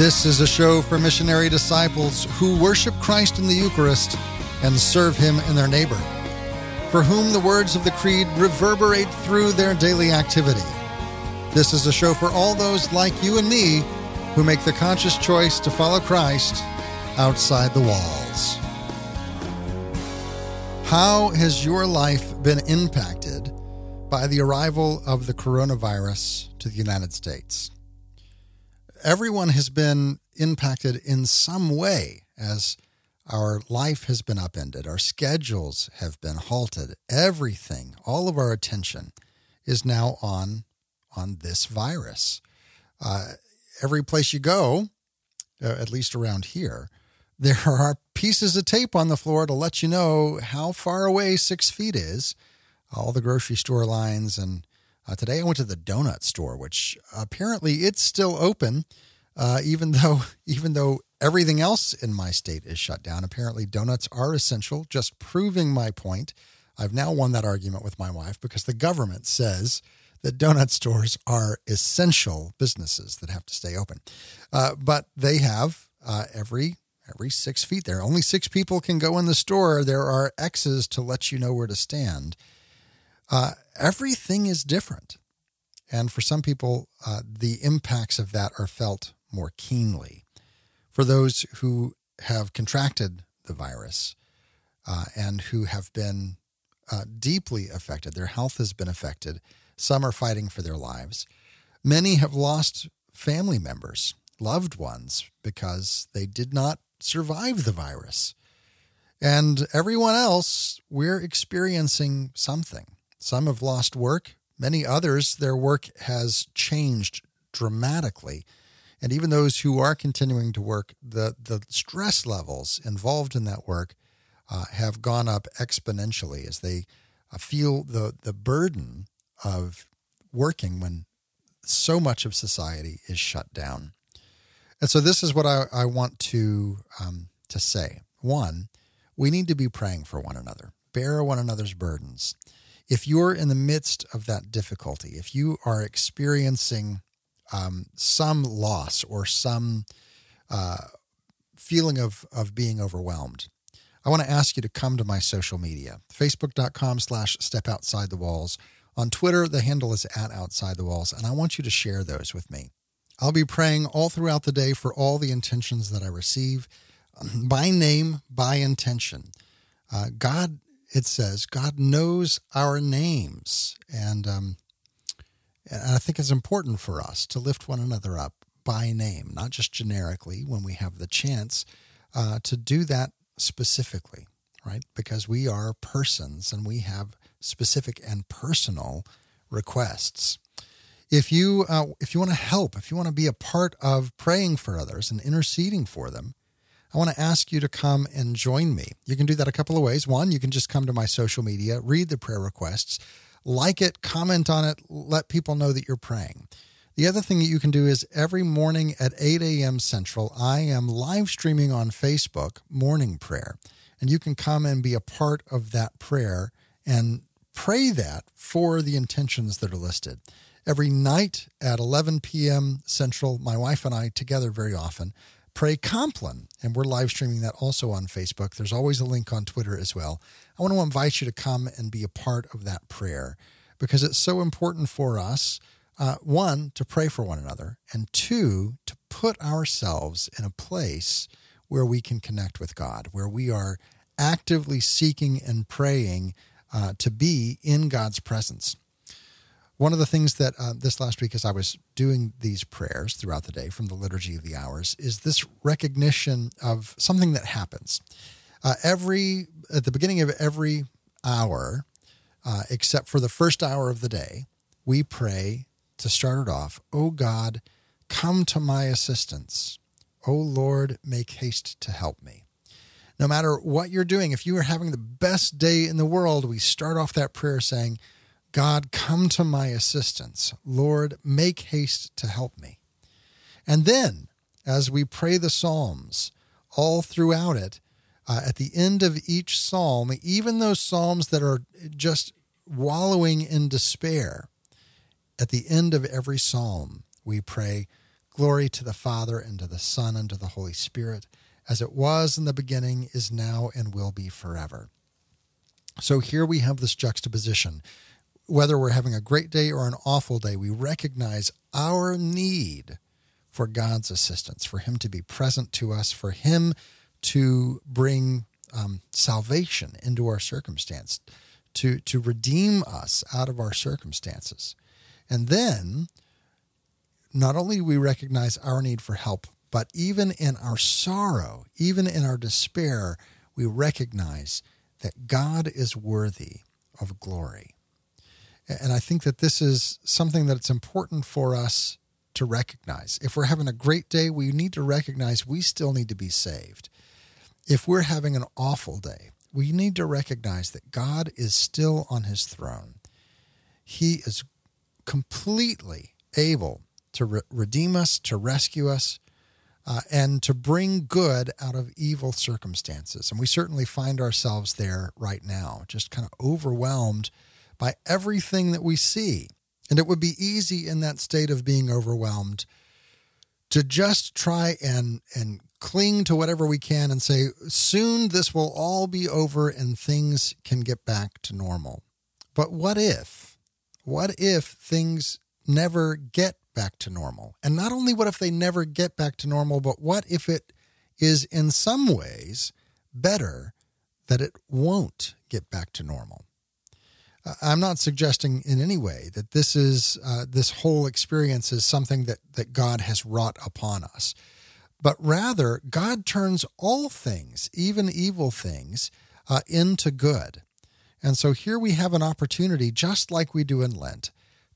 This is a show for missionary disciples who worship Christ in the Eucharist and serve Him in their neighbor, for whom the words of the Creed reverberate through their daily activity. This is a show for all those like you and me who make the conscious choice to follow Christ outside the walls. How has your life been impacted by the arrival of the coronavirus to the United States? Everyone has been impacted in some way as our life has been upended, our schedules have been halted, everything, all of our attention is now on on this virus. Uh, every place you go, uh, at least around here, there are pieces of tape on the floor to let you know how far away six feet is. All the grocery store lines and uh, today I went to the donut store, which apparently it's still open, uh, even though even though everything else in my state is shut down. Apparently, donuts are essential. Just proving my point. I've now won that argument with my wife because the government says that donut stores are essential businesses that have to stay open, uh, but they have uh, every every six feet there. Only six people can go in the store. There are X's to let you know where to stand. Uh, everything is different. And for some people, uh, the impacts of that are felt more keenly. For those who have contracted the virus uh, and who have been uh, deeply affected, their health has been affected, some are fighting for their lives. Many have lost family members, loved ones, because they did not survive the virus. And everyone else, we're experiencing something. Some have lost work. Many others, their work has changed dramatically. And even those who are continuing to work, the, the stress levels involved in that work uh, have gone up exponentially as they uh, feel the, the burden of working when so much of society is shut down. And so, this is what I, I want to, um, to say. One, we need to be praying for one another, bear one another's burdens if you're in the midst of that difficulty, if you are experiencing um, some loss or some uh, feeling of, of being overwhelmed, I want to ask you to come to my social media, facebook.com slash step outside the walls. On Twitter, the handle is at outside the walls, and I want you to share those with me. I'll be praying all throughout the day for all the intentions that I receive by name, by intention. Uh, God it says God knows our names. And, um, and I think it's important for us to lift one another up by name, not just generically when we have the chance uh, to do that specifically, right? Because we are persons and we have specific and personal requests. If you uh, if you want to help, if you want to be a part of praying for others and interceding for them, I want to ask you to come and join me. You can do that a couple of ways. One, you can just come to my social media, read the prayer requests, like it, comment on it, let people know that you're praying. The other thing that you can do is every morning at 8 a.m. Central, I am live streaming on Facebook morning prayer. And you can come and be a part of that prayer and pray that for the intentions that are listed. Every night at 11 p.m. Central, my wife and I together very often Pray Compline. And we're live streaming that also on Facebook. There's always a link on Twitter as well. I want to invite you to come and be a part of that prayer because it's so important for us, uh, one, to pray for one another, and two, to put ourselves in a place where we can connect with God, where we are actively seeking and praying uh, to be in God's presence. One of the things that uh, this last week, as I was doing these prayers throughout the day from the Liturgy of the Hours, is this recognition of something that happens. Uh, every at the beginning of every hour, uh, except for the first hour of the day, we pray to start it off. Oh God, come to my assistance. Oh Lord, make haste to help me. No matter what you're doing, if you are having the best day in the world, we start off that prayer saying, God, come to my assistance. Lord, make haste to help me. And then, as we pray the Psalms all throughout it, uh, at the end of each psalm, even those psalms that are just wallowing in despair, at the end of every psalm, we pray, Glory to the Father, and to the Son, and to the Holy Spirit, as it was in the beginning, is now, and will be forever. So here we have this juxtaposition. Whether we're having a great day or an awful day, we recognize our need for God's assistance, for Him to be present to us, for Him to bring um, salvation into our circumstance, to, to redeem us out of our circumstances. And then, not only do we recognize our need for help, but even in our sorrow, even in our despair, we recognize that God is worthy of glory. And I think that this is something that's important for us to recognize. If we're having a great day, we need to recognize we still need to be saved. If we're having an awful day, we need to recognize that God is still on his throne. He is completely able to re- redeem us, to rescue us, uh, and to bring good out of evil circumstances. And we certainly find ourselves there right now, just kind of overwhelmed by everything that we see. And it would be easy in that state of being overwhelmed to just try and and cling to whatever we can and say soon this will all be over and things can get back to normal. But what if what if things never get back to normal? And not only what if they never get back to normal, but what if it is in some ways better that it won't get back to normal? I'm not suggesting in any way that this is uh, this whole experience is something that that God has wrought upon us, but rather God turns all things, even evil things, uh, into good. And so here we have an opportunity, just like we do in Lent,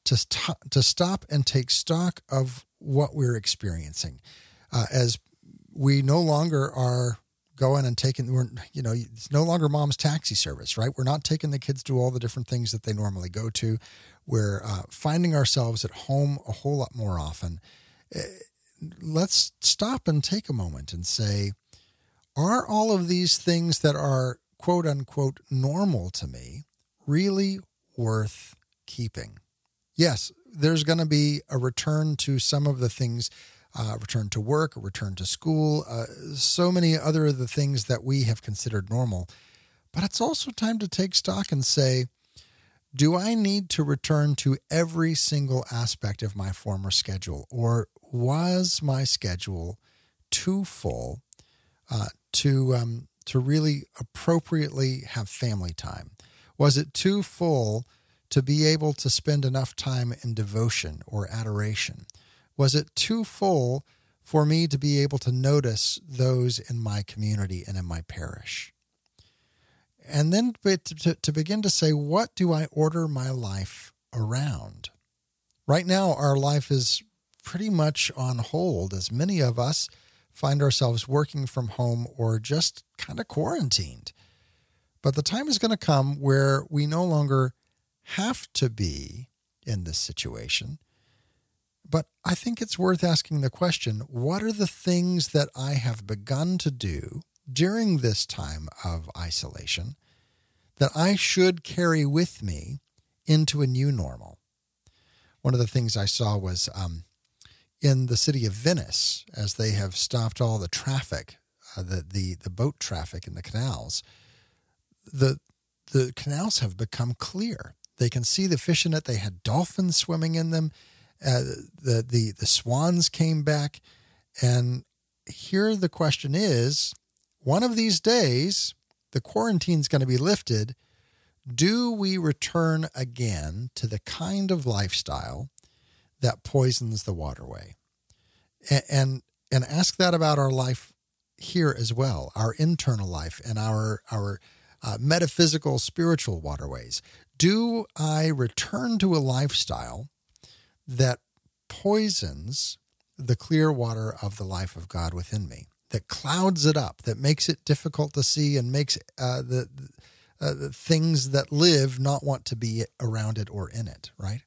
to st- to stop and take stock of what we're experiencing, uh, as we no longer are going and taking we're you know it's no longer mom's taxi service right? We're not taking the kids to all the different things that they normally go to. We're uh, finding ourselves at home a whole lot more often. Uh, let's stop and take a moment and say are all of these things that are quote unquote normal to me really worth keeping? Yes there's going to be a return to some of the things uh, return to work, return to school, uh, so many other of the things that we have considered normal. But it's also time to take stock and say, do I need to return to every single aspect of my former schedule? Or was my schedule too full uh, to, um, to really appropriately have family time? Was it too full to be able to spend enough time in devotion or adoration? Was it too full for me to be able to notice those in my community and in my parish? And then to, to begin to say, what do I order my life around? Right now, our life is pretty much on hold as many of us find ourselves working from home or just kind of quarantined. But the time is going to come where we no longer have to be in this situation. But I think it's worth asking the question what are the things that I have begun to do during this time of isolation that I should carry with me into a new normal? One of the things I saw was um, in the city of Venice, as they have stopped all the traffic, uh, the, the, the boat traffic in the canals, the, the canals have become clear. They can see the fish in it. They had dolphins swimming in them uh, the the the swans came back, and here the question is: one of these days, the quarantine's going to be lifted. Do we return again to the kind of lifestyle that poisons the waterway? And, and and ask that about our life here as well, our internal life and our our uh, metaphysical, spiritual waterways. Do I return to a lifestyle that poisons the clear water of the life of God within me, that clouds it up, that makes it difficult to see and makes uh, the, uh, the things that live not want to be around it or in it, right?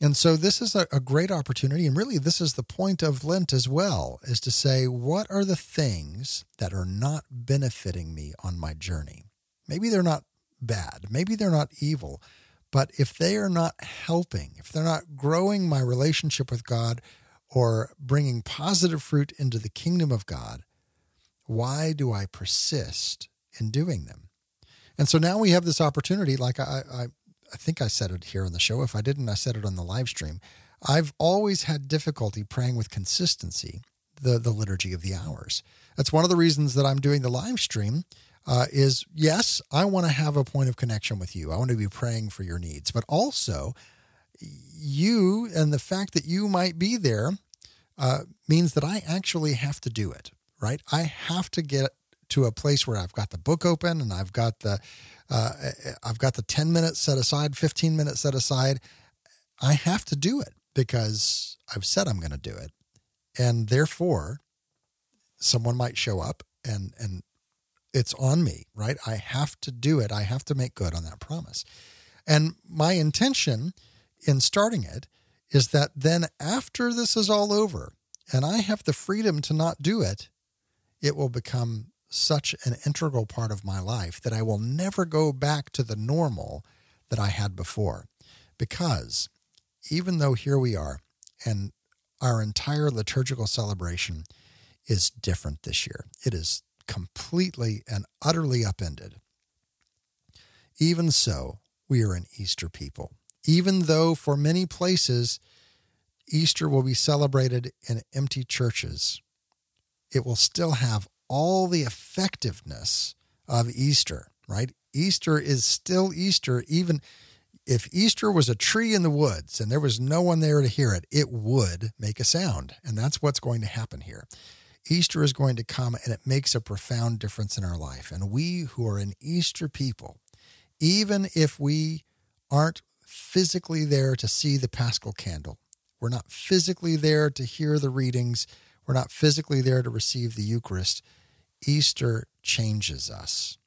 And so this is a, a, great opportunity. And really, this is the point of Lent as well, is to say, what are the things that are not benefiting me on my journey? Maybe they're not bad. Maybe they're not evil. But if they are not helping, if they're not growing my relationship with God or bringing positive fruit into the kingdom of God, why do I persist in doing them? And so now we have this opportunity, like I, I, I think I said it here on the show. If I didn't, I said it on the live stream. I've always had difficulty praying with consistency the, the liturgy of the hours. That's one of the reasons that I'm doing the live stream. Uh, is yes, I want to have a point of connection with you. I want to be praying for your needs, but also you and the fact that you might be there uh, means that I actually have to do it, right? I have to get to a place where I've got the book open and I've got the uh, I've got the 10 minutes set aside, 15 minutes set aside. I have to do it because I've said I'm going to do it. And therefore, someone might show up and and it's on me, right? I have to do it. I have to make good on that promise. And my intention in starting it is that then after this is all over and I have the freedom to not do it, it will become such an integral part of my life that I will never go back to the normal that I had before. Because even though here we are and our entire liturgical celebration is different this year, it is completely and utterly upended. Even so, we are an Easter people. Even though for many places, Easter will be celebrated in empty churches, it will still have all the effectiveness of Easter, right? Easter is still Easter, even if Easter was a tree in the woods and there was no one there to hear it, it would make a sound. And that's what's going to happen here. Easter is going to come and it makes a profound difference in our life. And we who are an Easter people, even if we aren't physically there to see the paschal candle, we're not physically there to hear the readings, we're not physically there to receive the Eucharist, Easter changes us.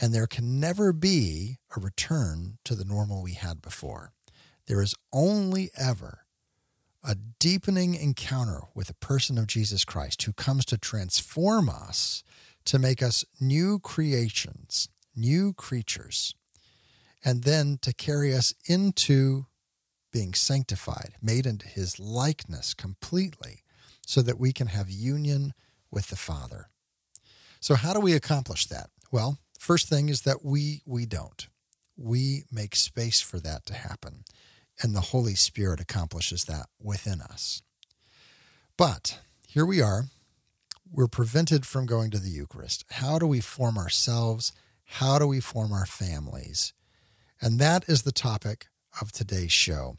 And there can never be a return to the normal we had before. There is only ever a deepening encounter with a person of Jesus Christ who comes to transform us, to make us new creations, new creatures, and then to carry us into being sanctified, made into his likeness completely, so that we can have union with the Father. So, how do we accomplish that? Well, first thing is that we we don't. We make space for that to happen, and the Holy Spirit accomplishes that within us. But here we are. We're prevented from going to the Eucharist. How do we form ourselves? How do we form our families? And that is the topic of today's show.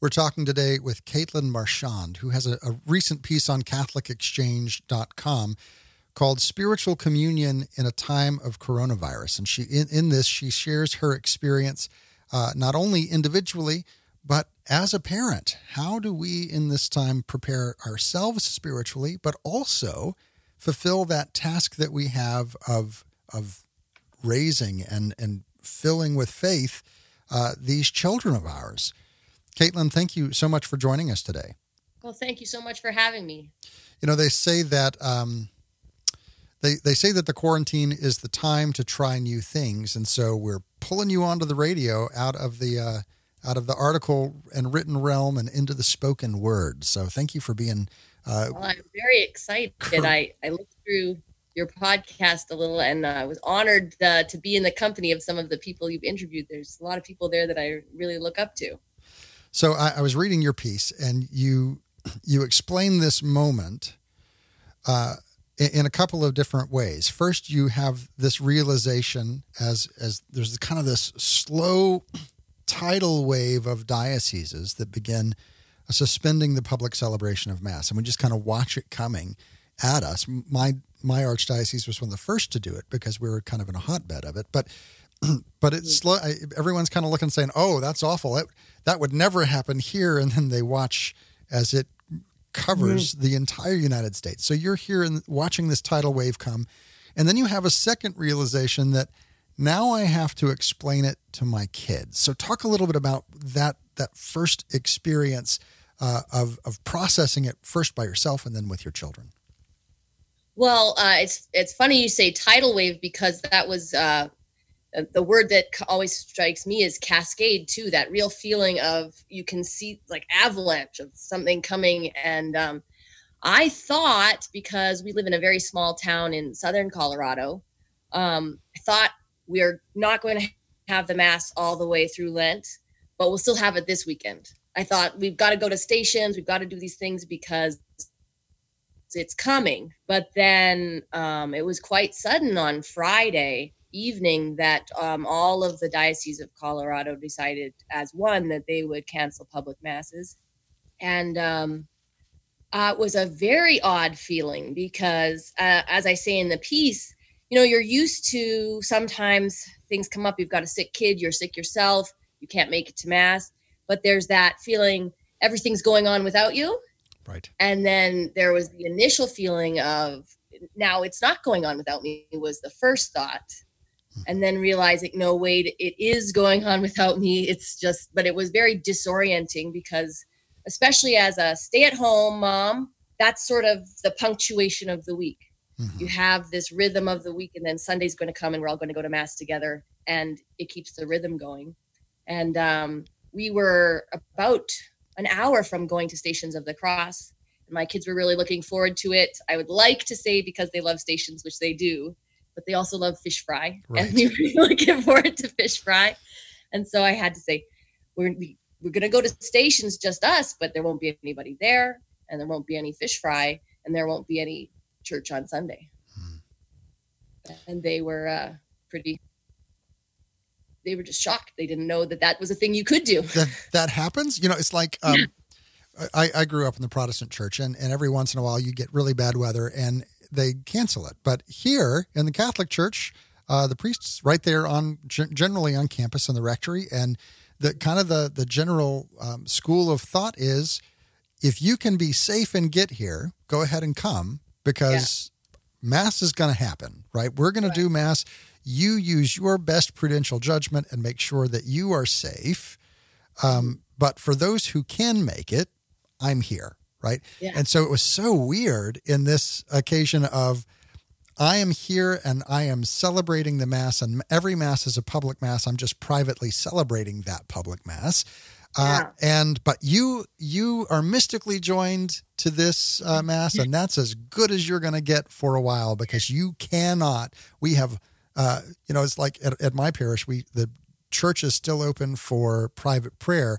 We're talking today with Caitlin Marchand, who has a, a recent piece on CatholicExchange.com called Spiritual Communion in a Time of Coronavirus. And she in, in this, she shares her experience uh, not only individually, but as a parent. How do we in this time prepare ourselves spiritually, but also fulfill that task that we have of, of raising and, and filling with faith uh, these children of ours? Caitlin, thank you so much for joining us today. Well, thank you so much for having me. You know, they say that um, they, they say that the quarantine is the time to try new things, and so we're pulling you onto the radio out of the uh, out of the article and written realm and into the spoken word. So thank you for being. Uh, well, I'm very excited. Cur- I I looked through your podcast a little, and I was honored uh, to be in the company of some of the people you've interviewed. There's a lot of people there that I really look up to. So I, I was reading your piece, and you you explain this moment. Uh, in a couple of different ways. First, you have this realization as as there's kind of this slow tidal wave of dioceses that begin suspending the public celebration of mass, and we just kind of watch it coming at us. My my archdiocese was one of the first to do it because we were kind of in a hotbed of it, but but it's slow. Everyone's kind of looking, saying, "Oh, that's awful. It, that would never happen here," and then they watch as it covers mm-hmm. the entire United States. So you're here and watching this tidal wave come, and then you have a second realization that now I have to explain it to my kids. So talk a little bit about that that first experience uh, of of processing it first by yourself and then with your children. Well, uh, it's it's funny you say tidal wave because that was uh, uh, the word that always strikes me is cascade too that real feeling of you can see like avalanche of something coming. And um, i thought because we live in a very small town in southern colorado um, i thought we're not going to have the mass all the way through lent but we'll still have it this weekend. I thought we've got to go to stations we've got to do these things because it's coming. But then um, it was quite sudden on friday evening that um, all of the dioceses of Colorado decided as one that they would cancel public masses. And um, uh, it was a very odd feeling because, uh, as I say in the piece, you know, you're used to sometimes things come up. You've got a sick kid, you're sick yourself, you can't make it to Mass, but there's that feeling everything's going on without you. Right. And then there was the initial feeling of now it's not going on without me, was the first thought and then realizing no wait it is going on without me. It's just but it was very disorienting because especially as a stay-at-home mom that's sort of the punctuation of the week. Mm-hmm. you have this rhythm of the week and then sunday's going to come and we're all going to go to mass together and it keeps the rhythm going. And um, we were about an hour from going to stations of the cross. And my kids were really looking forward to it. I would like to say because they love stations which they do but they also love fish fry, right. and we were looking forward to fish fry. And so I had to say, we're we're gonna go to stations, just us, but there won't be anybody there, and there won't be any fish fry, and there won't be any church on Sunday. Hmm. And they were uh, pretty. They were just shocked. They didn't know that that was a thing you could do. That that happens. You know, it's like. Um, I, I grew up in the Protestant church, and, and every once in a while you get really bad weather, and they cancel it. But here in the Catholic Church, uh, the priests right there on generally on campus in the rectory, and the kind of the the general um, school of thought is, if you can be safe and get here, go ahead and come because yeah. mass is going to happen. Right, we're going right. to do mass. You use your best prudential judgment and make sure that you are safe. Um, but for those who can make it, I'm here right? Yeah. And so it was so weird in this occasion of I am here and I am celebrating the mass, and every mass is a public mass. I'm just privately celebrating that public mass. Uh, and but you you are mystically joined to this uh, mass, and that's as good as you're going to get for a while because you cannot. We have, uh, you know, it's like at, at my parish, we the church is still open for private prayer,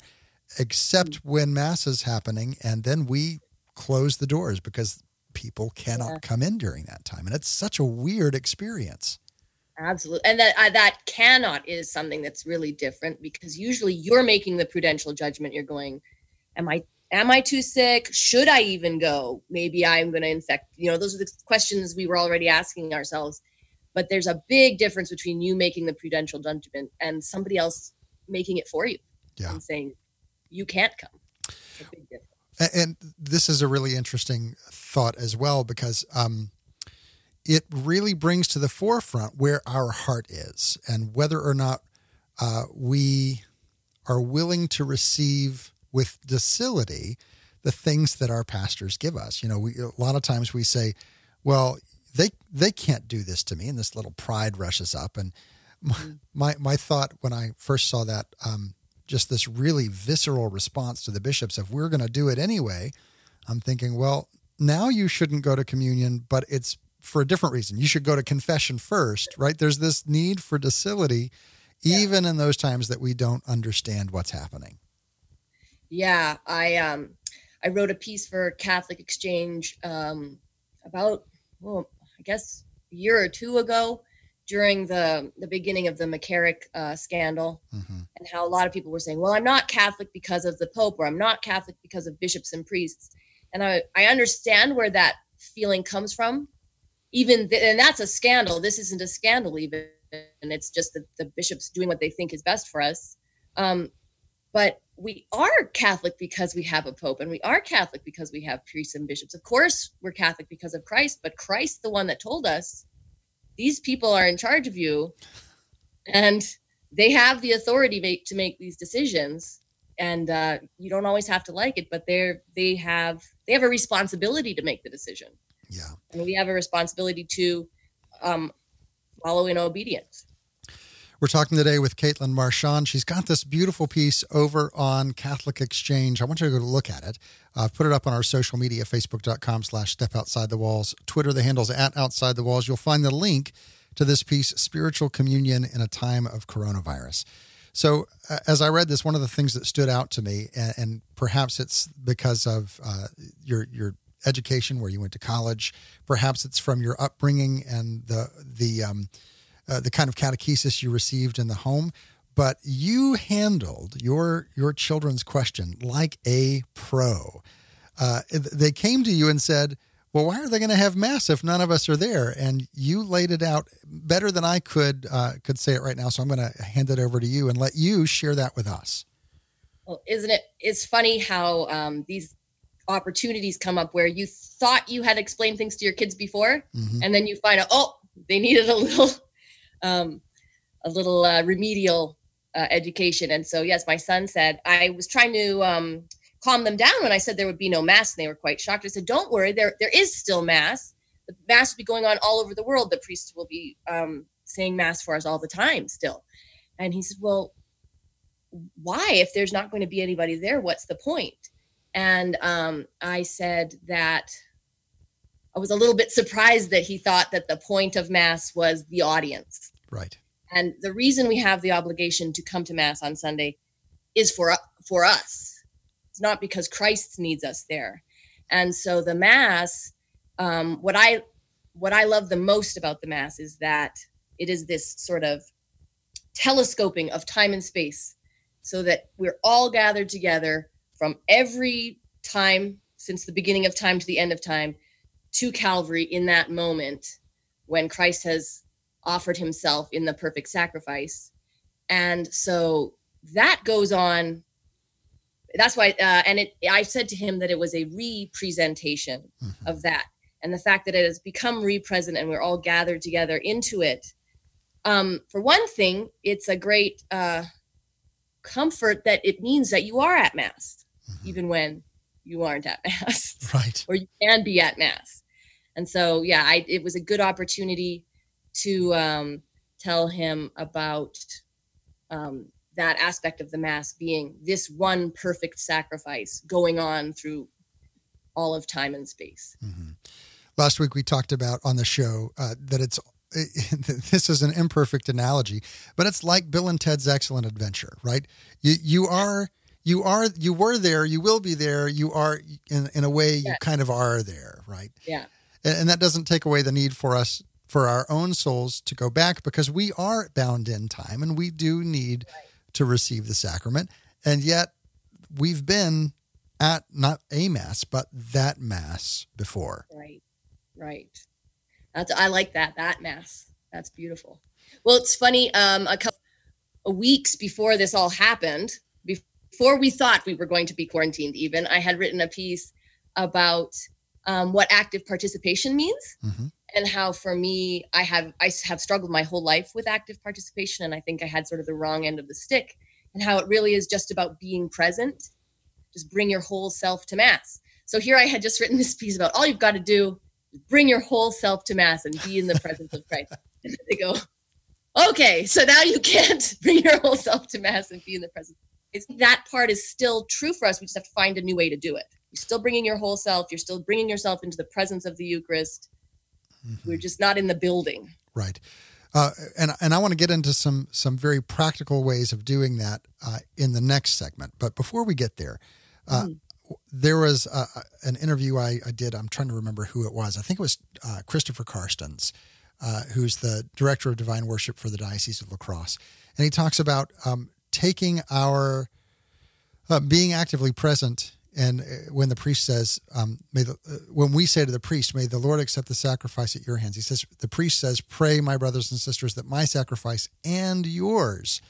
except mm. when mass is happening, and then we close the doors because people cannot yeah. come in during that time, and it's such a weird experience. Absolutely, and that uh, that cannot is something that's really different because usually you're making the prudential judgment. You're going, "Am I am I too sick? Should I even go? Maybe I'm going to infect." You know, those are the questions we were already asking ourselves. But there's a big difference between you making the prudential judgment and somebody else making it for you yeah. and saying, you can't come. And this is a really interesting thought as well because um, it really brings to the forefront where our heart is and whether or not uh, we are willing to receive with docility the things that our pastors give us. You know, we, a lot of times we say, "Well, they they can't do this to me," and this little pride rushes up. And my mm-hmm. my, my thought when I first saw that um, just this really visceral response to the bishops. If we're going to do it anyway i'm thinking well now you shouldn't go to communion but it's for a different reason. You should go to confession first right? There's this need for docility even yeah. in those times that we don't understand what's happening. Yeah i um i wrote a piece for catholic exchange um about well i guess a year or two ago during the the beginning of the McCarrick uh, scandal, mm-hmm. And how a lot of people were saying, "Well, I'm not Catholic because of the Pope, or I'm not Catholic because of bishops and priests." And I I understand where that feeling comes from. Even th- and that's a scandal. This isn't a scandal even, and it's just the, the bishops doing what they think is best for us. Um, but we are Catholic because we have a Pope, and we are Catholic because we have priests and bishops. Of course, we're Catholic because of Christ, but Christ, the one that told us these people are in charge of you and they have the authority make, to make these decisions and uh, you don't always have to like it but they're they have they have a responsibility to make the decision yeah and we have a responsibility to um, follow in obedience We're talking today with Caitlin Marchand. She's got this beautiful piece over on Catholic Exchange. I want you to go look at it. I've put it up on our social media, facebook.com slash step outside the walls. Twitter, the handle's at outside the walls. You'll find the link to this piece, Spiritual Communion in a Time of Coronavirus. So, uh, as I read this, one of the things that stood out to me, and, and perhaps it's because of uh, your your education, where you went to college, perhaps it's from your upbringing and the the um, uh, the kind of catechesis you received in the home, but you handled your your children's question like a pro. Uh, they came to you and said, "Well, why are they going to have mass if none of us are there?" And you laid it out better than I could uh, could say it right now. So I'm going to hand it over to you and let you share that with us. Well, isn't it? It's funny how um, these opportunities come up where you thought you had explained things to your kids before, mm-hmm. and then you find out, oh, they needed a little um, a little uh, remedial uh, education. And so, yes, my son said, I was trying to um, calm them down when I said there would be no mass, and they were quite shocked. I said, Don't worry, there there is still mass. The mass will be going on all over the world. The priests will be um, saying mass for us all the time still. And he said, Well, why? If there's not going to be anybody there, what's the point? And um, I said that I was a little bit surprised that he thought that the point of mass was the audience. Right. And the reason we have the obligation to come to mass on Sunday is for for us. Not because Christ needs us there. And so the mass, um, what I what I love the most about the mass is that it is this sort of telescoping of time and space, so that we're all gathered together from every time since the beginning of time to the end of time to Calvary in that moment when Christ has offered himself in the perfect sacrifice. And so that goes on. That's why, uh, and it, I said to him that it was a representation mm-hmm. of that. And the fact that it has become represent and we're all gathered together into it. Um, for one thing, it's a great uh, comfort that it means that you are at Mass, mm-hmm. even when you aren't at Mass. Right. or you can be at Mass. And so, yeah, I, it was a good opportunity to um, tell him about um, that aspect of the Mass being this one perfect sacrifice going on through all of time and space. Mm-hmm. Last week we talked about on the show uh, that it's this is an imperfect analogy, but it's like Bill and Ted's Excellent Adventure, right? You you are you are you were there, you will be there, you are in in a way you kind of are there, right? Yeah and that doesn't take away the need for us for our own souls to go back because we are bound in time and we do need right. To receive the sacrament. And yet we've been at not a mass but that mass before. Right right. That's i like that that mass. That's beautiful. Well it's funny um a couple of weeks before this all happened before we thought we were going to be quarantined even i had written a piece about um, what active participation means. Mm-hmm. And how for me i have i have struggled my whole life with active participation and i think i had sort of the wrong end of the stick and how it really is just about being present just bring your whole self to mass so here i had just written this piece about all you've got to do is bring your whole self to mass and be in the presence of christ and they go okay so now you can't bring your whole self to mass and be in the presence it's, that part is still true for us we just have to find a new way to do it you're still bringing your whole self. You're still bringing yourself into the presence of the Eucharist. Mm-hmm. We're just not in the building. Right. Uh, and and I want to get into some some very practical ways of doing that uh, in the next segment. But before we get there, uh, mm. there was an interview I, I, did. I'm trying to remember who it was. I think it was uh, Christopher Carstens, uh, who's the director of divine worship for the Diocese of La Crosse, and he talks about um, taking our uh, being actively present and uh, when the priest says, um, "May the," uh, when we say to the priest, "May the Lord accept the sacrifice at your hands," he says, the priest says, "Pray, my brothers and sisters, that my sacrifice and yours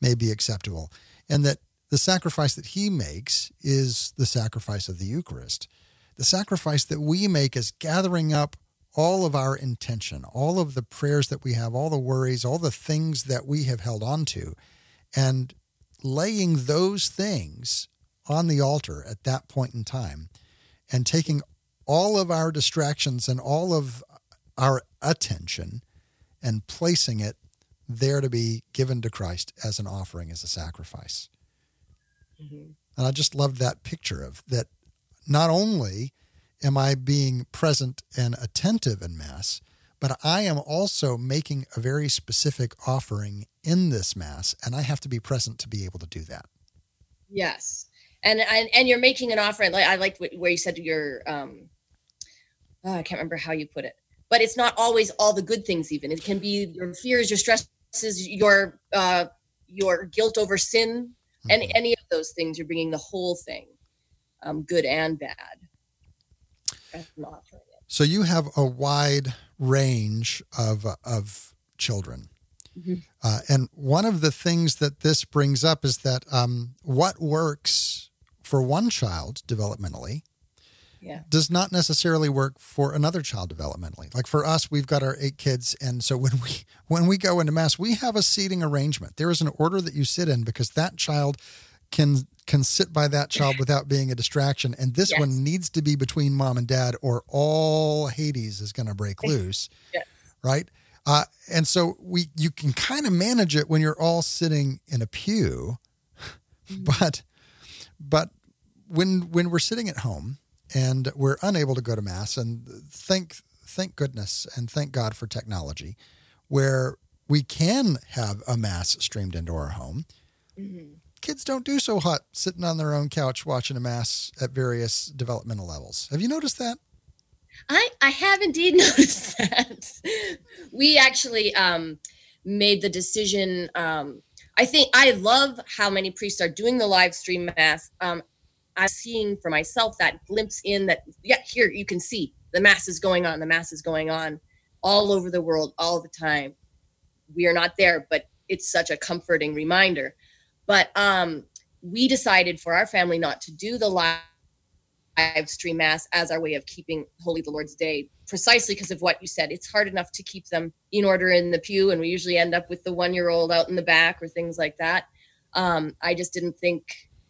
may be acceptable," and that the sacrifice that he makes is the sacrifice of the Eucharist. The sacrifice that we make is gathering up all of our intention, all of the prayers that we have, all the worries, all the things that we have held on to, and laying those things on the altar at that point in time and taking all of our distractions and all of our attention and placing it there to be given to Christ as an offering, as a sacrifice. Mhm. And I just loved that picture of that not only am I being present and attentive in Mass, but I am also making a very specific offering in this Mass, and I have to be present to be able to do that. Yes, and and and you're making an offering. Like I liked what, where you said you're. Um, oh, I can't remember how you put it, but it's not always all the good things. Even it can be your fears, your stresses, your uh, your guilt over sin, and Mhm. any of those things. You're bringing the whole thing, um, good and bad. as an offering. So you have a wide range of of children, Mhm. uh, and one of the things that this brings up is that um, what works for one child developmentally Yeah. does not necessarily work for another child developmentally. Like for us, we've got our eight kids, and so when we when we go into mass, we have a seating arrangement. There is an order that you sit in because that child can can sit by that child without being a distraction, and this Yes. one needs to be between mom and dad, or all Hades is going to break loose, Yes. right? Uh, and so we you can kind of manage it when you're all sitting in a pew, but but when when we're sitting at home and we're unable to go to mass and thank thank goodness and thank God for technology where we can have a mass streamed into our home Mhm. kids don't do so hot sitting on their own couch watching a mass at various developmental levels have you noticed that I I have indeed noticed that. we actually um, made the decision. Um, I think I love how many priests are doing the live stream mass. Um, I'm seeing for myself that glimpse in that. Yeah, here you can see the mass is going on. The mass is going on all over the world all the time. We are not there, but it's such a comforting reminder. But um, we decided for our family not to do the live stream mass as our way of keeping holy the lord's day precisely because of what you said it's hard enough to keep them in order in the pew and we usually end up with the one year old out in the back or things like that um, i just didn't think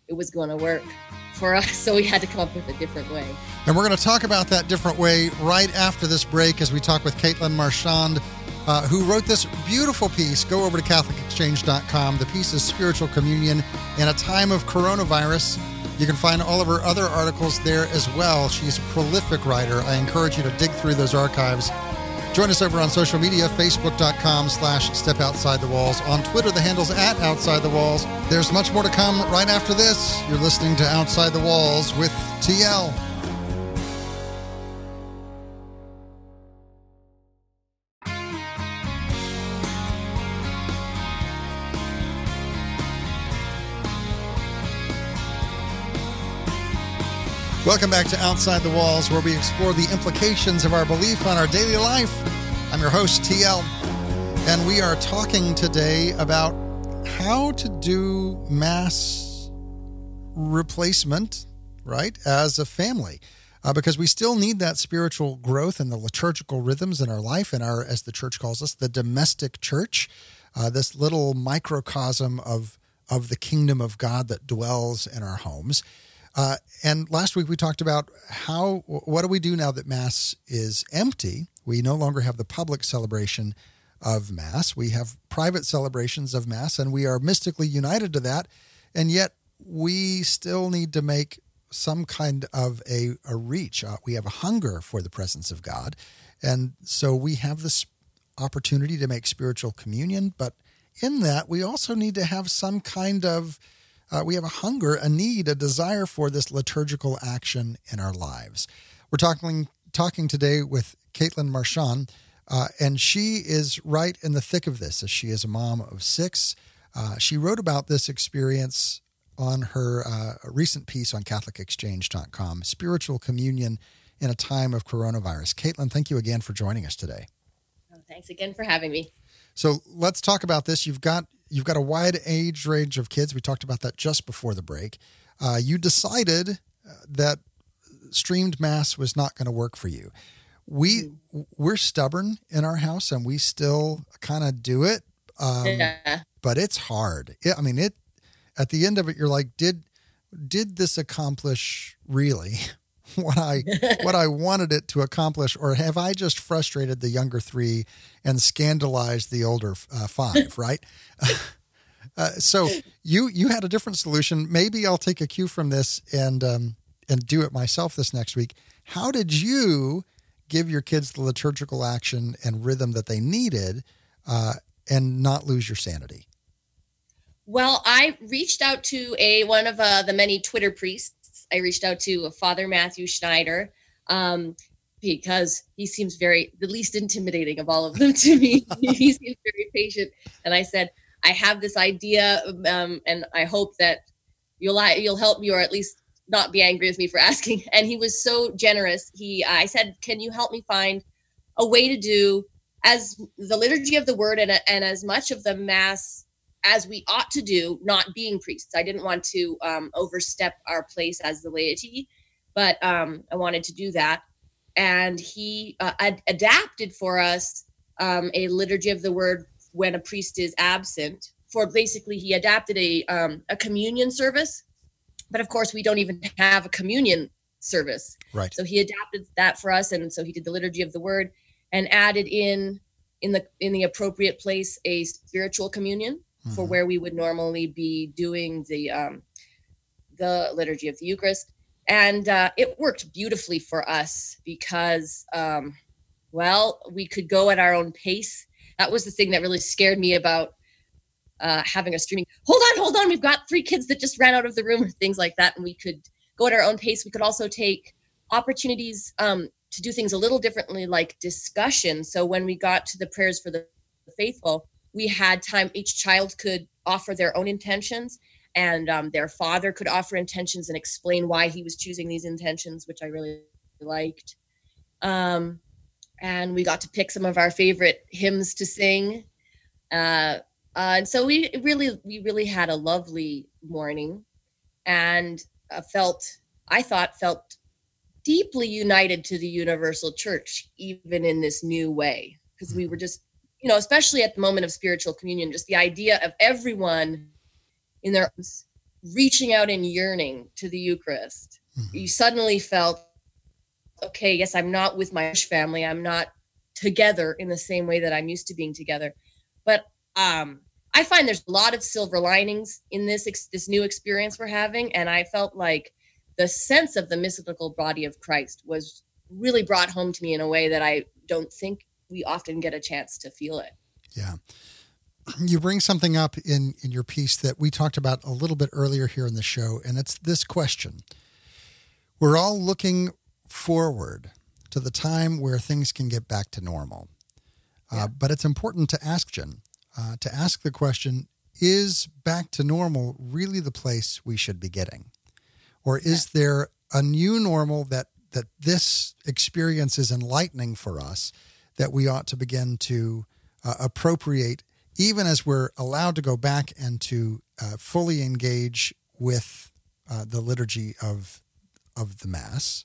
it was going to work for us so we had to come up with a different way And we're going to talk about that different way right after this break as we talk with Caitlin Marchand, uh, who wrote this beautiful piece. Go over to CatholicExchange.com. The piece is Spiritual Communion in a Time of Coronavirus. You can find all of her other articles there as well. She's a prolific writer. I encourage you to dig through those archives. Join us over on social media, facebook.com slash step outside the walls. On Twitter, the handle's at outside the walls. There's much more to come right after this. You're listening to Outside the Walls with TL. Welcome back to Outside the Walls, where we explore the implications of our belief on our daily life. I'm your host, TL, and we are talking today about how to do mass replacement, right, as a family. Uh, because we still need that spiritual growth and the liturgical rhythms in our life, and our, as the church calls us, the domestic church, uh, this little microcosm of of the kingdom of God that dwells in our homes. Uh, and last week we talked about how what do we do now that Mass is empty? We no longer have the public celebration of Mass. We have private celebrations of Mass, and we are mystically united to that. And yet we still need to make some kind of a, a reach. Uh, we have a hunger for the presence of God. And so we have this opportunity to make spiritual communion, but in that, we also need to have some kind of uh, we have a hunger, a need, a desire for this liturgical action in our lives. We're talking talking today with Caitlin Marchand, uh, and she is right in the thick of this as she is a mom of six. Uh, she wrote about this experience on her uh, recent piece on CatholicExchange.com, Spiritual Communion in a Time of Coronavirus. Caitlin, thank you again for joining us today. thanks again for having me So let's talk about this. You've got you've got a wide age range of kids. We talked about that just before the break. Uh, you decided uh, that streamed mass was not going to work for you. We we're stubborn in our house, and we still kind of do it. Um, yeah but it's hard. It, I mean, it. At the end of it, you're like, did did this accomplish really what I what I wanted it to accomplish, or have I just frustrated the younger three and scandalized the older uh, five? Right. Uh, so you you had a different solution. Maybe I'll take a cue from this and um, and do it myself this next week. How did you give your kids the liturgical action and rhythm that they needed, uh, and not lose your sanity? Well, I reached out to a one of uh, the many Twitter priests. I reached out to Father Matthew Schneider um, because he seems very the least intimidating of all of them to me. he seems very patient, and I said, I have this idea, um, and I hope that you'll you'll help me, or at least not be angry with me for asking. And he was so generous. He, I said, can you help me find a way to do as the liturgy of the word and, and as much of the mass as we ought to do, not being priests. I didn't want to um, overstep our place as the laity, but um, I wanted to do that. And he uh, ad- adapted for us um, a liturgy of the word when a priest is absent. For basically, he adapted a um, a communion service, but of course, we don't even have a communion service. Right. So he adapted that for us, and so he did the liturgy of the word and added in in the in the appropriate place a spiritual communion mm-hmm. for where we would normally be doing the um, the liturgy of the Eucharist, and uh, it worked beautifully for us because, um, well, we could go at our own pace. That was the thing that really scared me about uh, having a streaming. Hold on, hold on. We've got three kids that just ran out of the room, or things like that, and we could go at our own pace. We could also take opportunities um, to do things a little differently, like discussion. So when we got to the prayers for the faithful, we had time each child could offer their own intentions and um, their father could offer intentions and explain why he was choosing these intentions which i really liked. Um, and we got to pick some of our favorite hymns to sing. Uh, uh, and so we really we really had a lovely morning and uh, felt i thought felt deeply united to the universal church even in this new way because we were just you know, especially at the moment of spiritual communion, just the idea of everyone in their reaching out and yearning to the Eucharist. Mm-hmm. You suddenly felt, okay, yes, I'm not with my family. I'm not together in the same way that I'm used to being together. But um, I find there's a lot of silver linings in this ex- this new experience we're having, and I felt like the sense of the mystical body of Christ was really brought home to me in a way that I don't think we often get a chance to feel it. Yeah. You bring something up in, in your piece that we talked about a little bit earlier here in the show, and it's this question. We're all looking forward to the time where things can get back to normal. Uh, yeah. Uh, but it's important to ask Jen, uh, to ask the question is back to normal really the place we should be getting? Or is yeah. there a new normal that, that this experience is enlightening for us that we ought to begin to uh, appropriate, even as we're allowed to go back and to uh, fully engage with uh, the liturgy of of the Mass.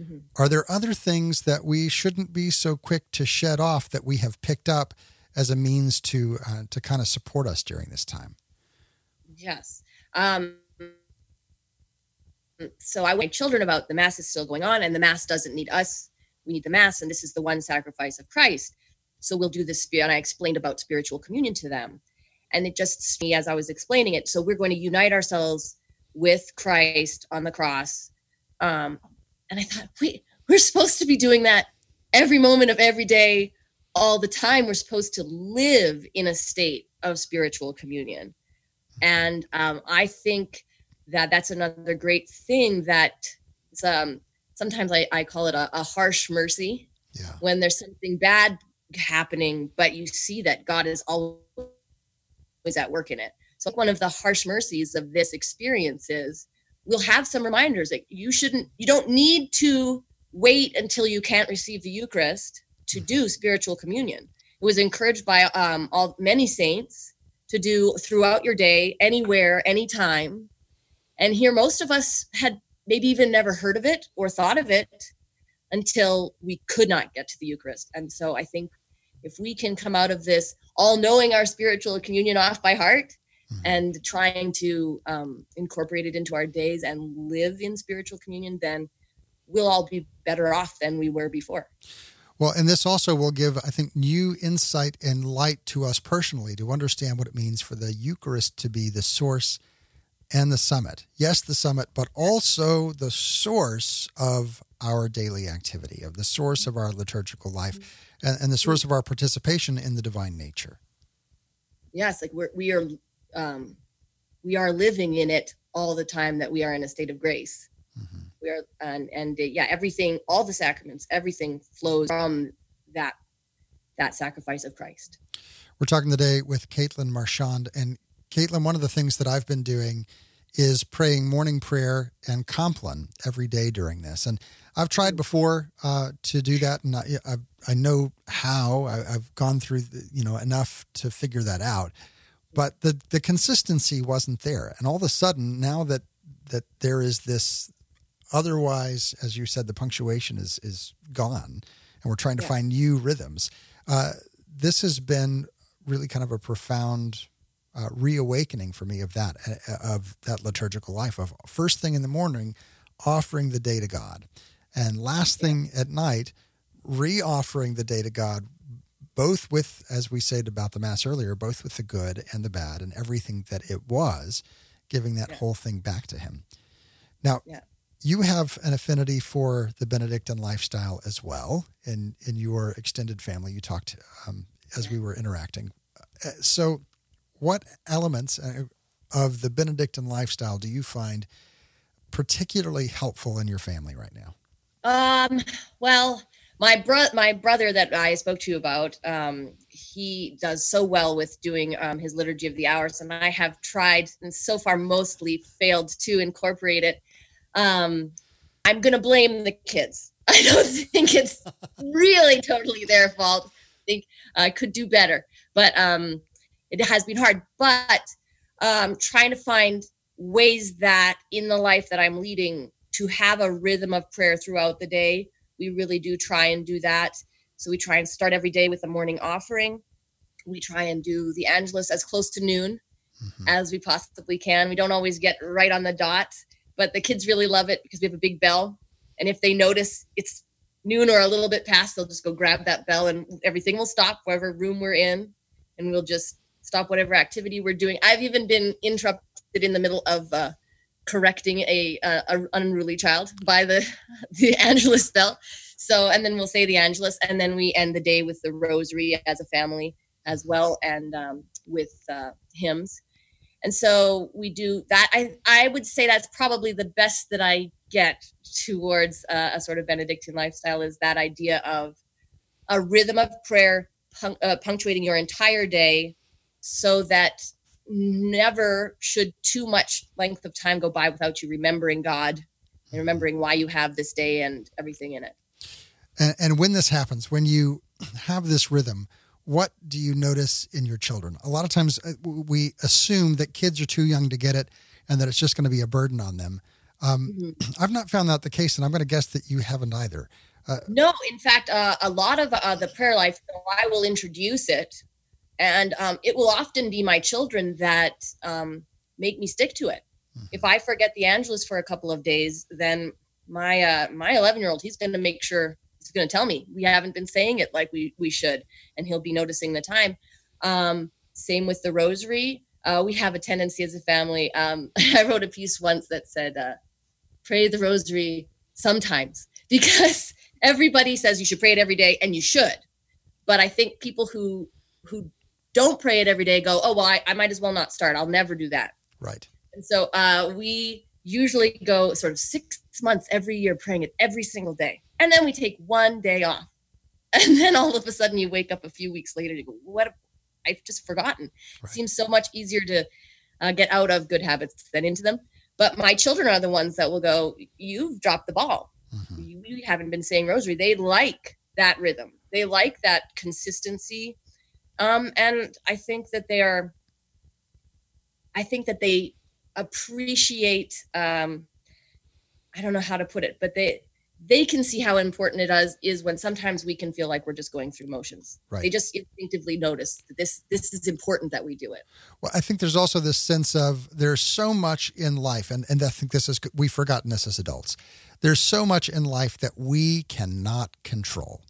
Mm-hmm. Are there other things that we shouldn't be so quick to shed off that we have picked up as a means to uh, to kind of support us during this time? Yes. Um, so I want children about the mass is still going on, and the mass doesn't need us we need the mass and this is the one sacrifice of christ. So we'll do this and i explained about spiritual communion to them. And it just me as i was explaining it so we're going to unite ourselves with christ on the cross. Um and i thought wait we're supposed to be doing that every moment of every day all the time. We're supposed to live in a state of spiritual communion. And um, i think that that's another great thing that um, sometimes I, I call it a, a harsh mercy yeah. when there's something bad happening, but you see that God is always at work in it. So one of the harsh mercies of this experience is we'll have some reminders that you shouldn't, you don't need to wait until you can't receive the Eucharist to do mm-hmm. spiritual communion. It was encouraged by um, all many saints to do throughout your day, anywhere, anytime. And here, most of us had maybe even never heard of it or thought of it until we could not get to the Eucharist. And so I think if we can come out of this all knowing our spiritual communion off by heart mm-hmm. and trying to um, incorporate it into our days and live in spiritual communion, then we'll all be better off than we were before. Well, and this also will give, I think, new insight and light to us personally to understand what it means for the Eucharist to be the source and the summit. Yes, the summit, but also the source of our daily activity, of the source of our liturgical life, and, and the source of our participation in the divine nature. Yes, like we're, we are, um, we are living in it all the time. That we are in a state of grace. Mm-hmm. We are, and and uh, yeah, everything, all the sacraments, everything flows from that that sacrifice of Christ. We're talking today with Caitlin Marchand, and Caitlin, one of the things that I've been doing is praying morning prayer and Compline every day during this. And I've tried before uh, to do that, and I, I, I know how. I, have gone through, the, you know, enough to figure that out. But the the consistency wasn't there, and all of a sudden, now that that there is this, otherwise, as you said, the punctuation is is gone, and we're trying to yeah. find new rhythms. Uh, this has been really kind of a profound uh, reawakening for me of that uh, of that liturgical life of first thing in the morning offering the day to God and last thing at night re-offering the day to God both with as we said about the mass earlier both with the good and the bad and everything that it was giving that yeah. whole thing back to him now yeah. you have an affinity for the benedictine lifestyle as well in in your extended family you talked um, as yeah. we were interacting uh, so what elements uh, of the Benedictine lifestyle do you find particularly helpful in your family right now? Um, well, my bro- my brother that I spoke to you about, um, he does so well with doing um, his liturgy of the hours, and I have tried and so far mostly failed to incorporate it. Um, I'm gonna blame the kids. I don't think it's really totally their fault. I think I could do better, but um, it has been hard, but um, trying to find ways that in the life that I'm leading to have a rhythm of prayer throughout the day. We really do try and do that. So we try and start every day with a morning offering. We try and do the Angelus as close to noon mm-hmm. as we possibly can. We don't always get right on the dot, but the kids really love it because we have a big bell. And if they notice it's noon or a little bit past, they'll just go grab that bell and everything will stop, wherever room we're in, and we'll just stop whatever activity we're doing. I've even been interrupted in the middle of uh, correcting a, a, unruly child by the the Angelus bell. So, and then we'll say the Angelus, and then we end the day with the Rosary as a family as well, and um, with uh, hymns. And so we do that. I I would say that's probably the best that I get towards uh, a sort of Benedictine lifestyle is that idea of a rhythm of prayer uh, punctuating your entire day so that never should too much length of time go by without you remembering God and remembering why you have this day and everything in it. And, and when this happens, when you have this rhythm, what do you notice in your children? A lot of times uh, we assume that kids are too young to get it and that it's just going to be a burden on them. Um, mm-hmm. I've not found that the case, and I'm going to guess that you haven't either. Uh, no, in fact, uh, a lot of uh, the prayer life, I will introduce it and um, it will often be my children that um, make me stick to it. Mm-hmm. if i forget the angelus for a couple of days then my uh, my 11 year old he's going to make sure he's going to tell me we haven't been saying it like we we should and he'll be noticing the time. Um, same with the rosary. Uh, we have a tendency as a family um, i wrote a piece once that said uh, pray the rosary sometimes because everybody says you should pray it every day and you should. But i think people who who don't pray it every day go oh well I, I might as well not start. I'll never do that. Right. And so uh, we usually go sort of six months every year praying it every single day. And then we take one day off. And then all of a sudden you wake up a few weeks later and you go what i've just forgotten. Right. seems so much easier to uh, get out of good habits than into them. But my children are the ones that will go you've dropped the ball. Mm-hmm. you, you haven't been saying rosary. They like that rhythm. They like that consistency um, and I think that they are, I think that they appreciate, um, I don't know how to put it, but they, they can see how important it is is when sometimes we can feel like we're just going through motions. Right. They just instinctively notice that this this is important that we do it. Well, I think there's also this sense of there's so much in life, and, and I think this is, we've forgotten this as adults. There's so much in life that we cannot control.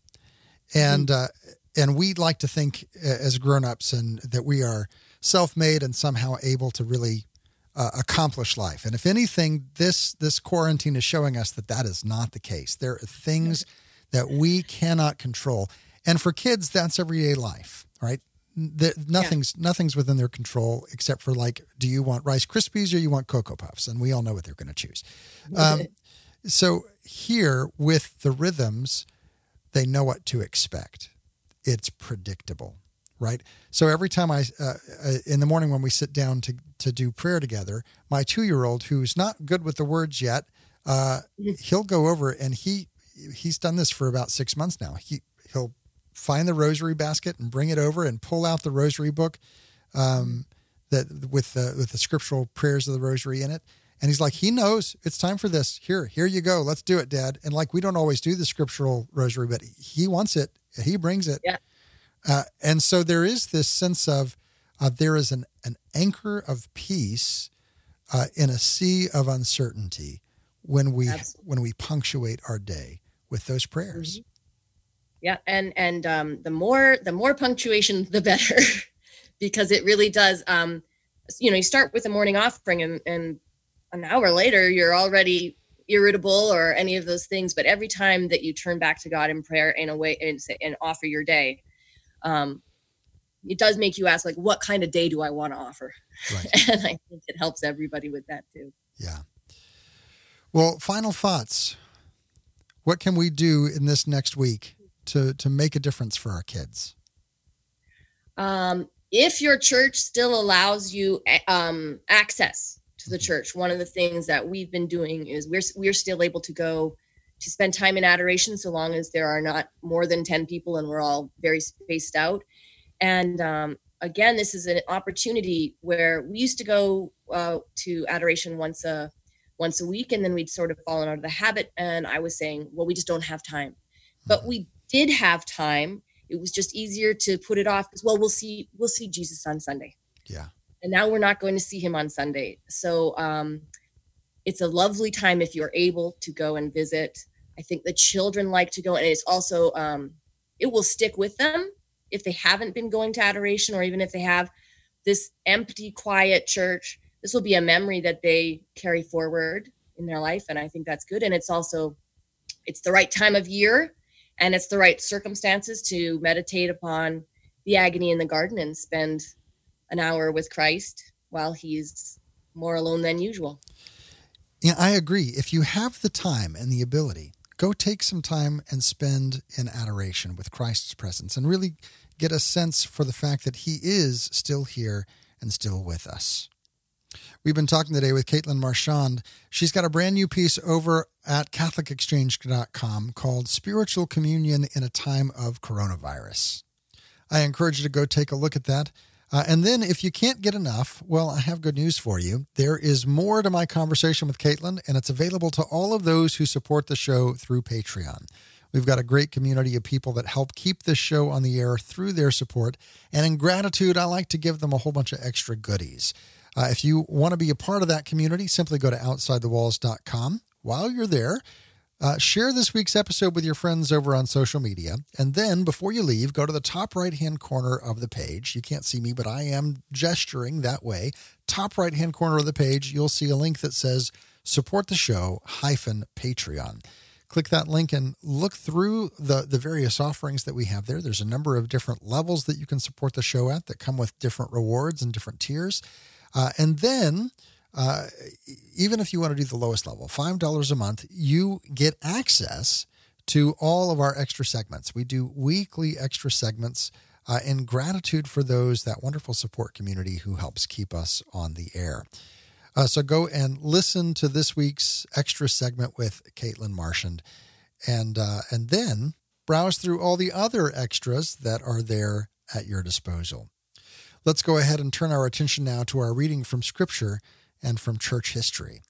And, uh, and we like to think uh, as grown-ups and that we are self-made and somehow able to really uh, accomplish life. And if anything, this this quarantine is showing us that that is not the case. There are things that we cannot control, and for kids, that's everyday life, right? The, nothing's nothing's within their control except for like, do you want Rice Krispies or you want Cocoa Puffs? And we all know what they're going to choose. Um, so here with the rhythms, they know what to expect. It's predictable right? So every time I, uh, uh, in the morning when we sit down to, to do prayer together, my two year old, who's not good with the words yet, uh, he'll go over and he, he's done this for about six months now. He, he'll find the rosary basket and bring it over and pull out the rosary book, um, that with the, with the scriptural prayers of the rosary in it. And he's like, he knows it's time for this. Here, here you go. Let's do it, Dad. And like, we don't always do the scriptural rosary, but he wants it. He brings it. Yeah. Uh, and so there is this sense of uh, there is an, an anchor of peace uh, in a sea of uncertainty when we Absolutely. when we punctuate our day with those prayers. Mhm. Yeah, and and um, the more the more punctuation, the better, because it really does. Um, you know, you start with a morning offering, and and an hour later, you're already irritable or any of those things. But every time that you turn back to God in prayer in a way and say, and offer your day, um, it does make you ask, like, what kind of day do I want to offer? Right. and I think it helps everybody with that too. Yeah. Well, final thoughts. What can we do in this next week to to make a difference for our kids? um, if your church still allows you um, access to the church. One of the things that we've been doing is we're we're still able to go to spend time in adoration so long as there are not more than 10 people and we're all very spaced out. And um, again this is an opportunity where we used to go uh, to adoration once a once a week and then we'd sort of fallen out of the habit. And i was saying well we just don't have time. But we did have time. It was just easier to put it off because well we'll see we'll see jesus on sunday. Yeah. And now we're not going to see him on sunday. So um it's a lovely time if you're able to go and visit. I think the children like to go and it's also um it will stick with them if they haven't been going to adoration or even if they have this empty quiet church. This will be a memory that they carry forward in their life and i think that's good. And it's also it's the right time of year and it's the right circumstances to meditate upon the agony in the garden and spend an hour with Christ while he's more alone than usual. Yeah, I agree. If you have the time and the ability, go take some time and spend in adoration with Christ's presence and really get a sense for the fact that he is still here and still with us. We've been talking today with Caitlin Marchand. She's got a brand new piece over at CatholicExchange.com called Spiritual Communion in a Time of Coronavirus. I encourage you to go take a look at that. Uh, and then, if you can't get enough, well, I have good news for you. There is more to my conversation with Caitlin, and it's available to all of those who support the show through Patreon. We've got a great community of people that help keep this show on the air through their support. And in gratitude, I like to give them a whole bunch of extra goodies. Uh, if you want to be a part of that community, simply go to OutsideTheWalls.com. While you're there, uh, share this week's episode with your friends over on social media. And then before you leave, go to the top right hand corner of the page. You can't see me, but I am gesturing that way. Top right hand corner of the page, you'll see a link that says support the show hyphen Patreon. Click that link and look through the, the various offerings that we have there. There's a number of different levels that you can support the show at that come with different rewards and different tiers. Uh, and then uh, even if you want to do the lowest level, $5 a month, you get access to all of our extra segments. We do weekly extra segments uh, in gratitude for those, that wonderful support community who helps keep us on the air. Uh, so go and listen to this week's extra segment with Caitlin Marchand, and uh, and then browse through all the other extras that are there at your disposal. Let's go ahead and turn our attention now to our reading from Scripture and from church history.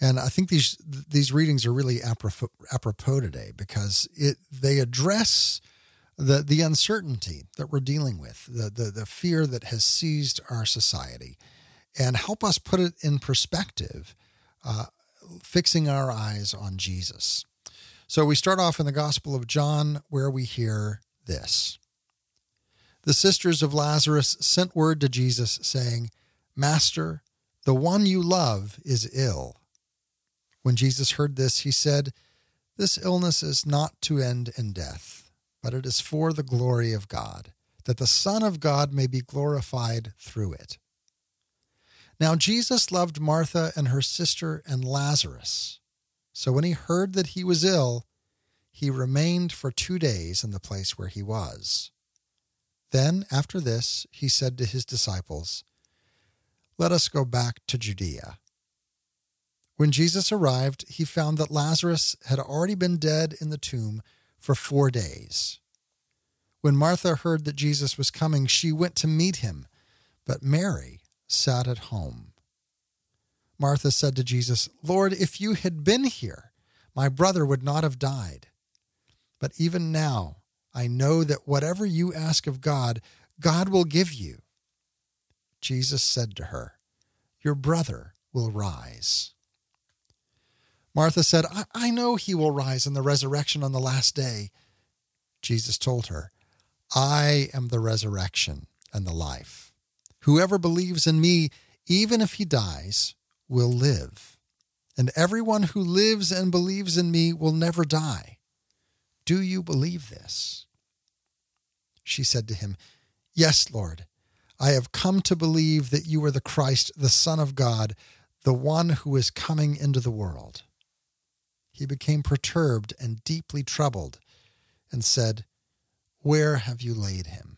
And I think these these readings are really apropos, today because it they address the the uncertainty that we're dealing with, the, the the fear that has seized our society, and help us put it in perspective, uh, fixing our eyes on Jesus. So we start off in the Gospel of John, where we hear this. The sisters of Lazarus sent word to Jesus, saying, Master, the one you love is ill. When Jesus heard this, he said, This illness is not to end in death, but it is for the glory of God, that the Son of God may be glorified through it. Now Jesus loved Martha and her sister and Lazarus. So when he heard that he was ill, he remained for two days in the place where he was. Then, after this, he said to his disciples, Let us go back to Judea. When Jesus arrived, he found that Lazarus had already been dead in the tomb for four days. When Martha heard that Jesus was coming, she went to meet him, but Mary sat at home. Martha said to Jesus, Lord, if you had been here, my brother would not have died. But even now, I know that whatever you ask of God, God will give you. Jesus said to her, Your brother will rise. Martha said, I, I know he will rise in the resurrection on the last day. Jesus told her, I am the resurrection and the life. Whoever believes in me, even if he dies, will live. And everyone who lives and believes in me will never die. Do you believe this? She said to him, Yes, Lord. I have come to believe that you are the Christ, the Son of God, the one who is coming into the world. He became perturbed and deeply troubled and said, Where have you laid him?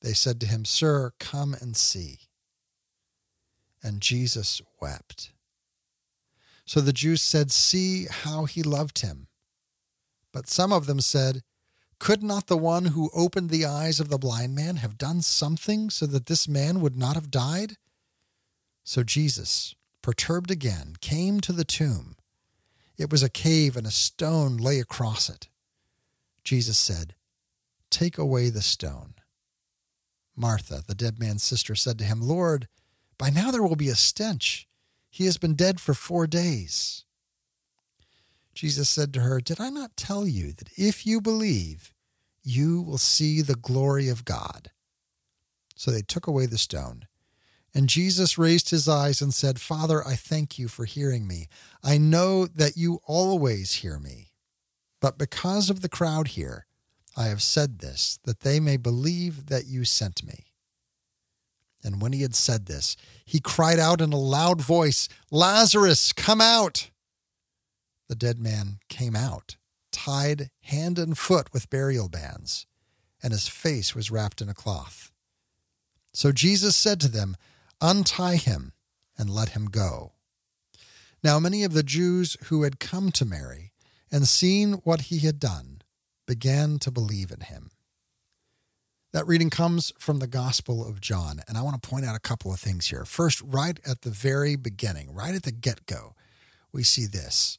They said to him, Sir, come and see. And Jesus wept. So the Jews said, See how he loved him. But some of them said, Could not the one who opened the eyes of the blind man have done something so that this man would not have died? So Jesus, perturbed again, came to the tomb. It was a cave, and a stone lay across it. Jesus said, Take away the stone. Martha, the dead man's sister, said to him, Lord, by now there will be a stench. He has been dead for four days. Jesus said to her, Did I not tell you that if you believe, you will see the glory of God? So they took away the stone. And Jesus raised his eyes and said, Father, I thank you for hearing me. I know that you always hear me. But because of the crowd here, I have said this, that they may believe that you sent me. And when he had said this, he cried out in a loud voice, Lazarus, come out! The dead man came out, tied hand and foot with burial bands, and his face was wrapped in a cloth. So Jesus said to them, Untie him and let him go. Now many of the Jews who had come to Mary and seen what he had done began to believe in him. That reading comes from the Gospel of John, and I want to point out a couple of things here. First, right at the very beginning, right at the get go, we see this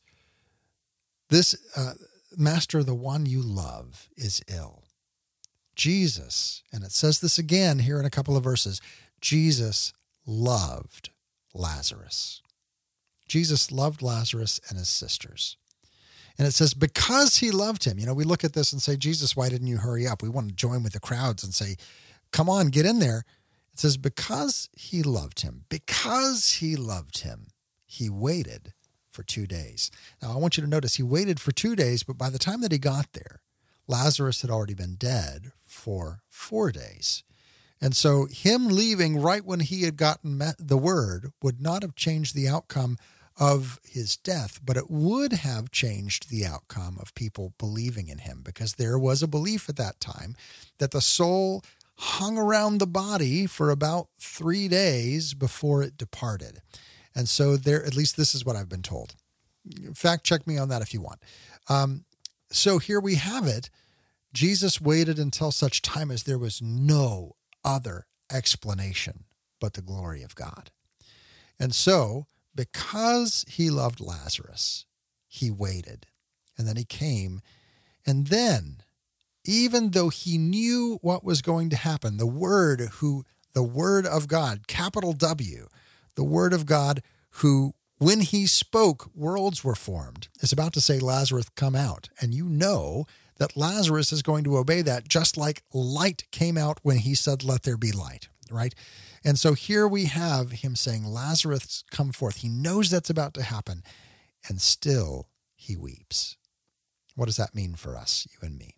this uh, master, the one you love, is ill. Jesus, and it says this again here in a couple of verses Jesus loved Lazarus. Jesus loved Lazarus and his sisters. And it says, because he loved him, you know, we look at this and say, Jesus, why didn't you hurry up? We want to join with the crowds and say, come on, get in there. It says, because he loved him, because he loved him, he waited for two days. Now, I want you to notice he waited for two days, but by the time that he got there, Lazarus had already been dead for four days. And so, him leaving right when he had gotten the word would not have changed the outcome of his death, but it would have changed the outcome of people believing in him because there was a belief at that time that the soul hung around the body for about three days before it departed. And so there, at least this is what I've been told. Fact check me on that if you want. Um, so here we have it. Jesus waited until such time as there was no other explanation but the glory of God. And so, because he loved Lazarus, he waited. And then he came. And then, even though he knew what was going to happen, the word who the word of God, capital W, the word of God who when he spoke, worlds were formed. Is about to say, Lazarus, come out. And you know that Lazarus is going to obey that, just like light came out when he said, Let there be light, right? And so here we have him saying, Lazarus, come forth. He knows that's about to happen, and still he weeps. What does that mean for us, you and me?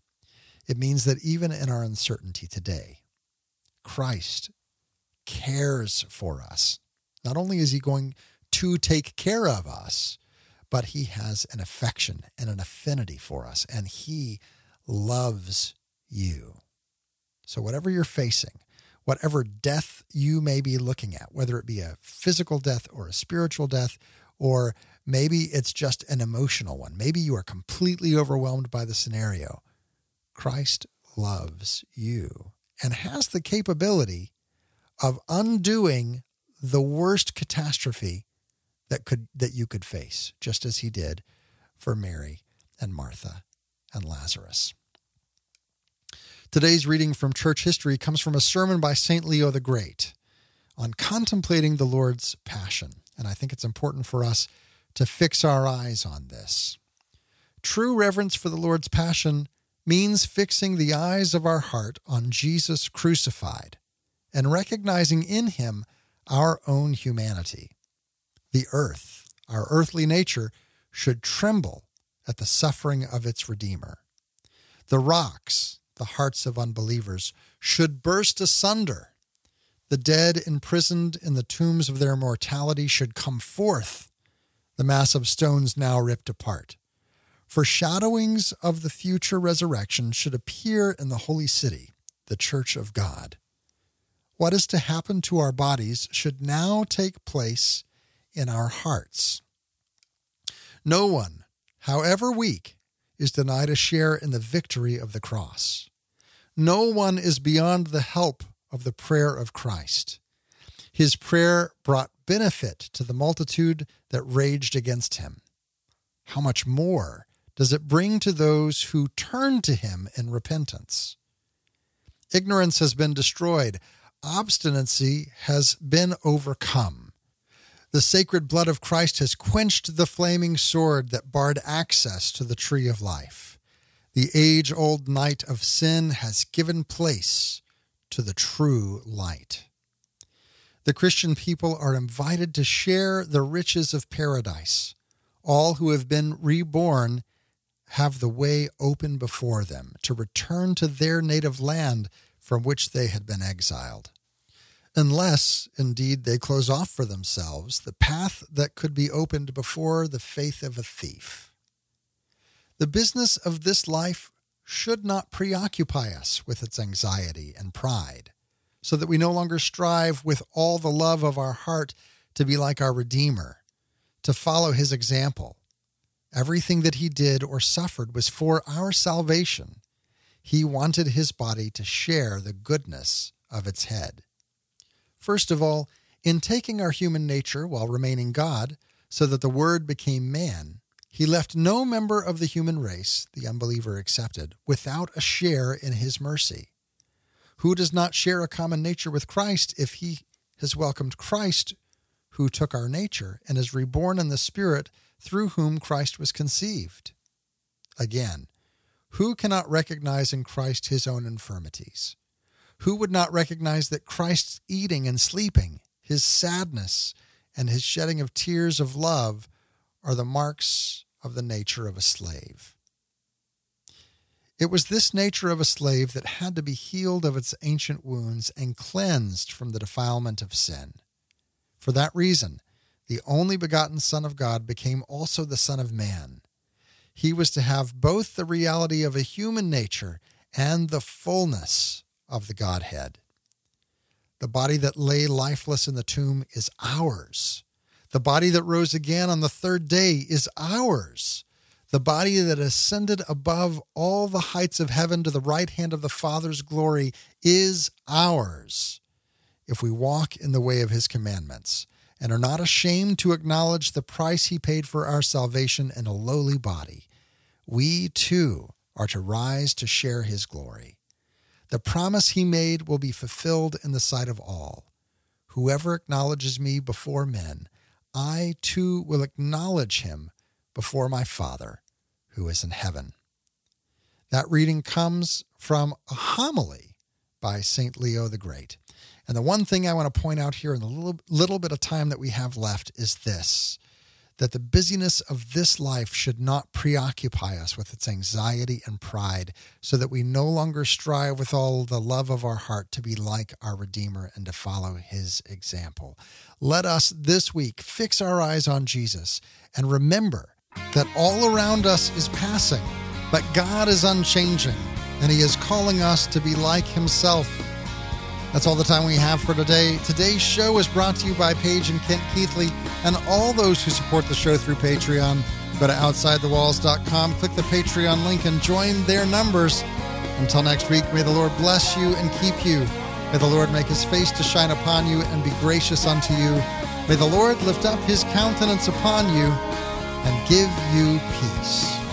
It means that even in our uncertainty today, Christ cares for us. Not only is he going to take care of us, but he has an affection and an affinity for us, and he loves you. So, whatever you're facing, whatever death you may be looking at, whether it be a physical death or a spiritual death, or maybe it's just an emotional one, maybe you are completely overwhelmed by the scenario, Christ loves you and has the capability of undoing the worst catastrophe that could that you could face, just as he did for Mary and Martha and Lazarus. Today's reading from church history comes from a sermon by St. Leo the Great on contemplating the Lord's passion, and I think it's important for us to fix our eyes on this. True reverence for the Lord's passion means fixing the eyes of our heart on Jesus crucified and recognizing in him our own humanity. The earth, our earthly nature, should tremble at the suffering of its Redeemer. The rocks, the hearts of unbelievers, should burst asunder. The dead imprisoned in the tombs of their mortality should come forth, the mass of stones now ripped apart. Foreshadowings of the future resurrection should appear in the holy city, the church of God. What is to happen to our bodies should now take place in our hearts. No one, however weak, is denied a share in the victory of the cross. No one is beyond the help of the prayer of Christ. His prayer brought benefit to the multitude that raged against him. How much more does it bring to those who turn to him in repentance? Ignorance has been destroyed, obstinacy has been overcome. The sacred blood of Christ has quenched the flaming sword that barred access to the tree of life. The age old night of sin has given place to the true light. The Christian people are invited to share the riches of paradise. All who have been reborn have the way open before them to return to their native land from which they had been exiled unless indeed they close off for themselves the path that could be opened before the faith of a thief. The business of this life should not preoccupy us with its anxiety and pride, so that we no longer strive with all the love of our heart to be like our Redeemer, to follow his example. Everything that he did or suffered was for our salvation. He wanted his body to share the goodness of its head. First of all, in taking our human nature while remaining God, so that the Word became man, he left no member of the human race, the unbeliever excepted, without a share in his mercy. Who does not share a common nature with Christ if he has welcomed Christ, who took our nature and is reborn in the Spirit through whom Christ was conceived? Again, who cannot recognize in Christ his own infirmities? Who would not recognize that Christ's eating and sleeping, his sadness, and his shedding of tears of love are the marks of the nature of a slave? It was this nature of a slave that had to be healed of its ancient wounds and cleansed from the defilement of sin. For that reason, the only begotten Son of God became also the Son of Man. He was to have both the reality of a human nature and the fullness of the Godhead. The body that lay lifeless in the tomb is ours. The body that rose again on the third day is ours. The body that ascended above all the heights of heaven to the right hand of the Father's glory is ours if we walk in the way of his commandments and are not ashamed to acknowledge the price he paid for our salvation in a lowly body, we too are to rise to share his glory. The promise he made will be fulfilled in the sight of all. Whoever acknowledges me before men, I too will acknowledge him before my Father who is in heaven. That reading comes from a homily by St. Leo the Great. And the one thing I want to point out here in the little, little bit of time that we have left is this that the busyness of this life should not preoccupy us with its anxiety and pride, so that we no longer strive with all the love of our heart to be like our Redeemer and to follow his example. Let us this week fix our eyes on Jesus and remember that all around us is passing, but God is unchanging, and he is calling us to be like himself that's all the time we have for today. Today's show is brought to you by Paige and Kent Keithley and all those who support the show through Patreon. Go to OutsideTheWalls.com, click the Patreon link, and join their numbers. Until next week, may the Lord bless you and keep you. May the Lord make his face to shine upon you and be gracious unto you. May the Lord lift up his countenance upon you and give you peace.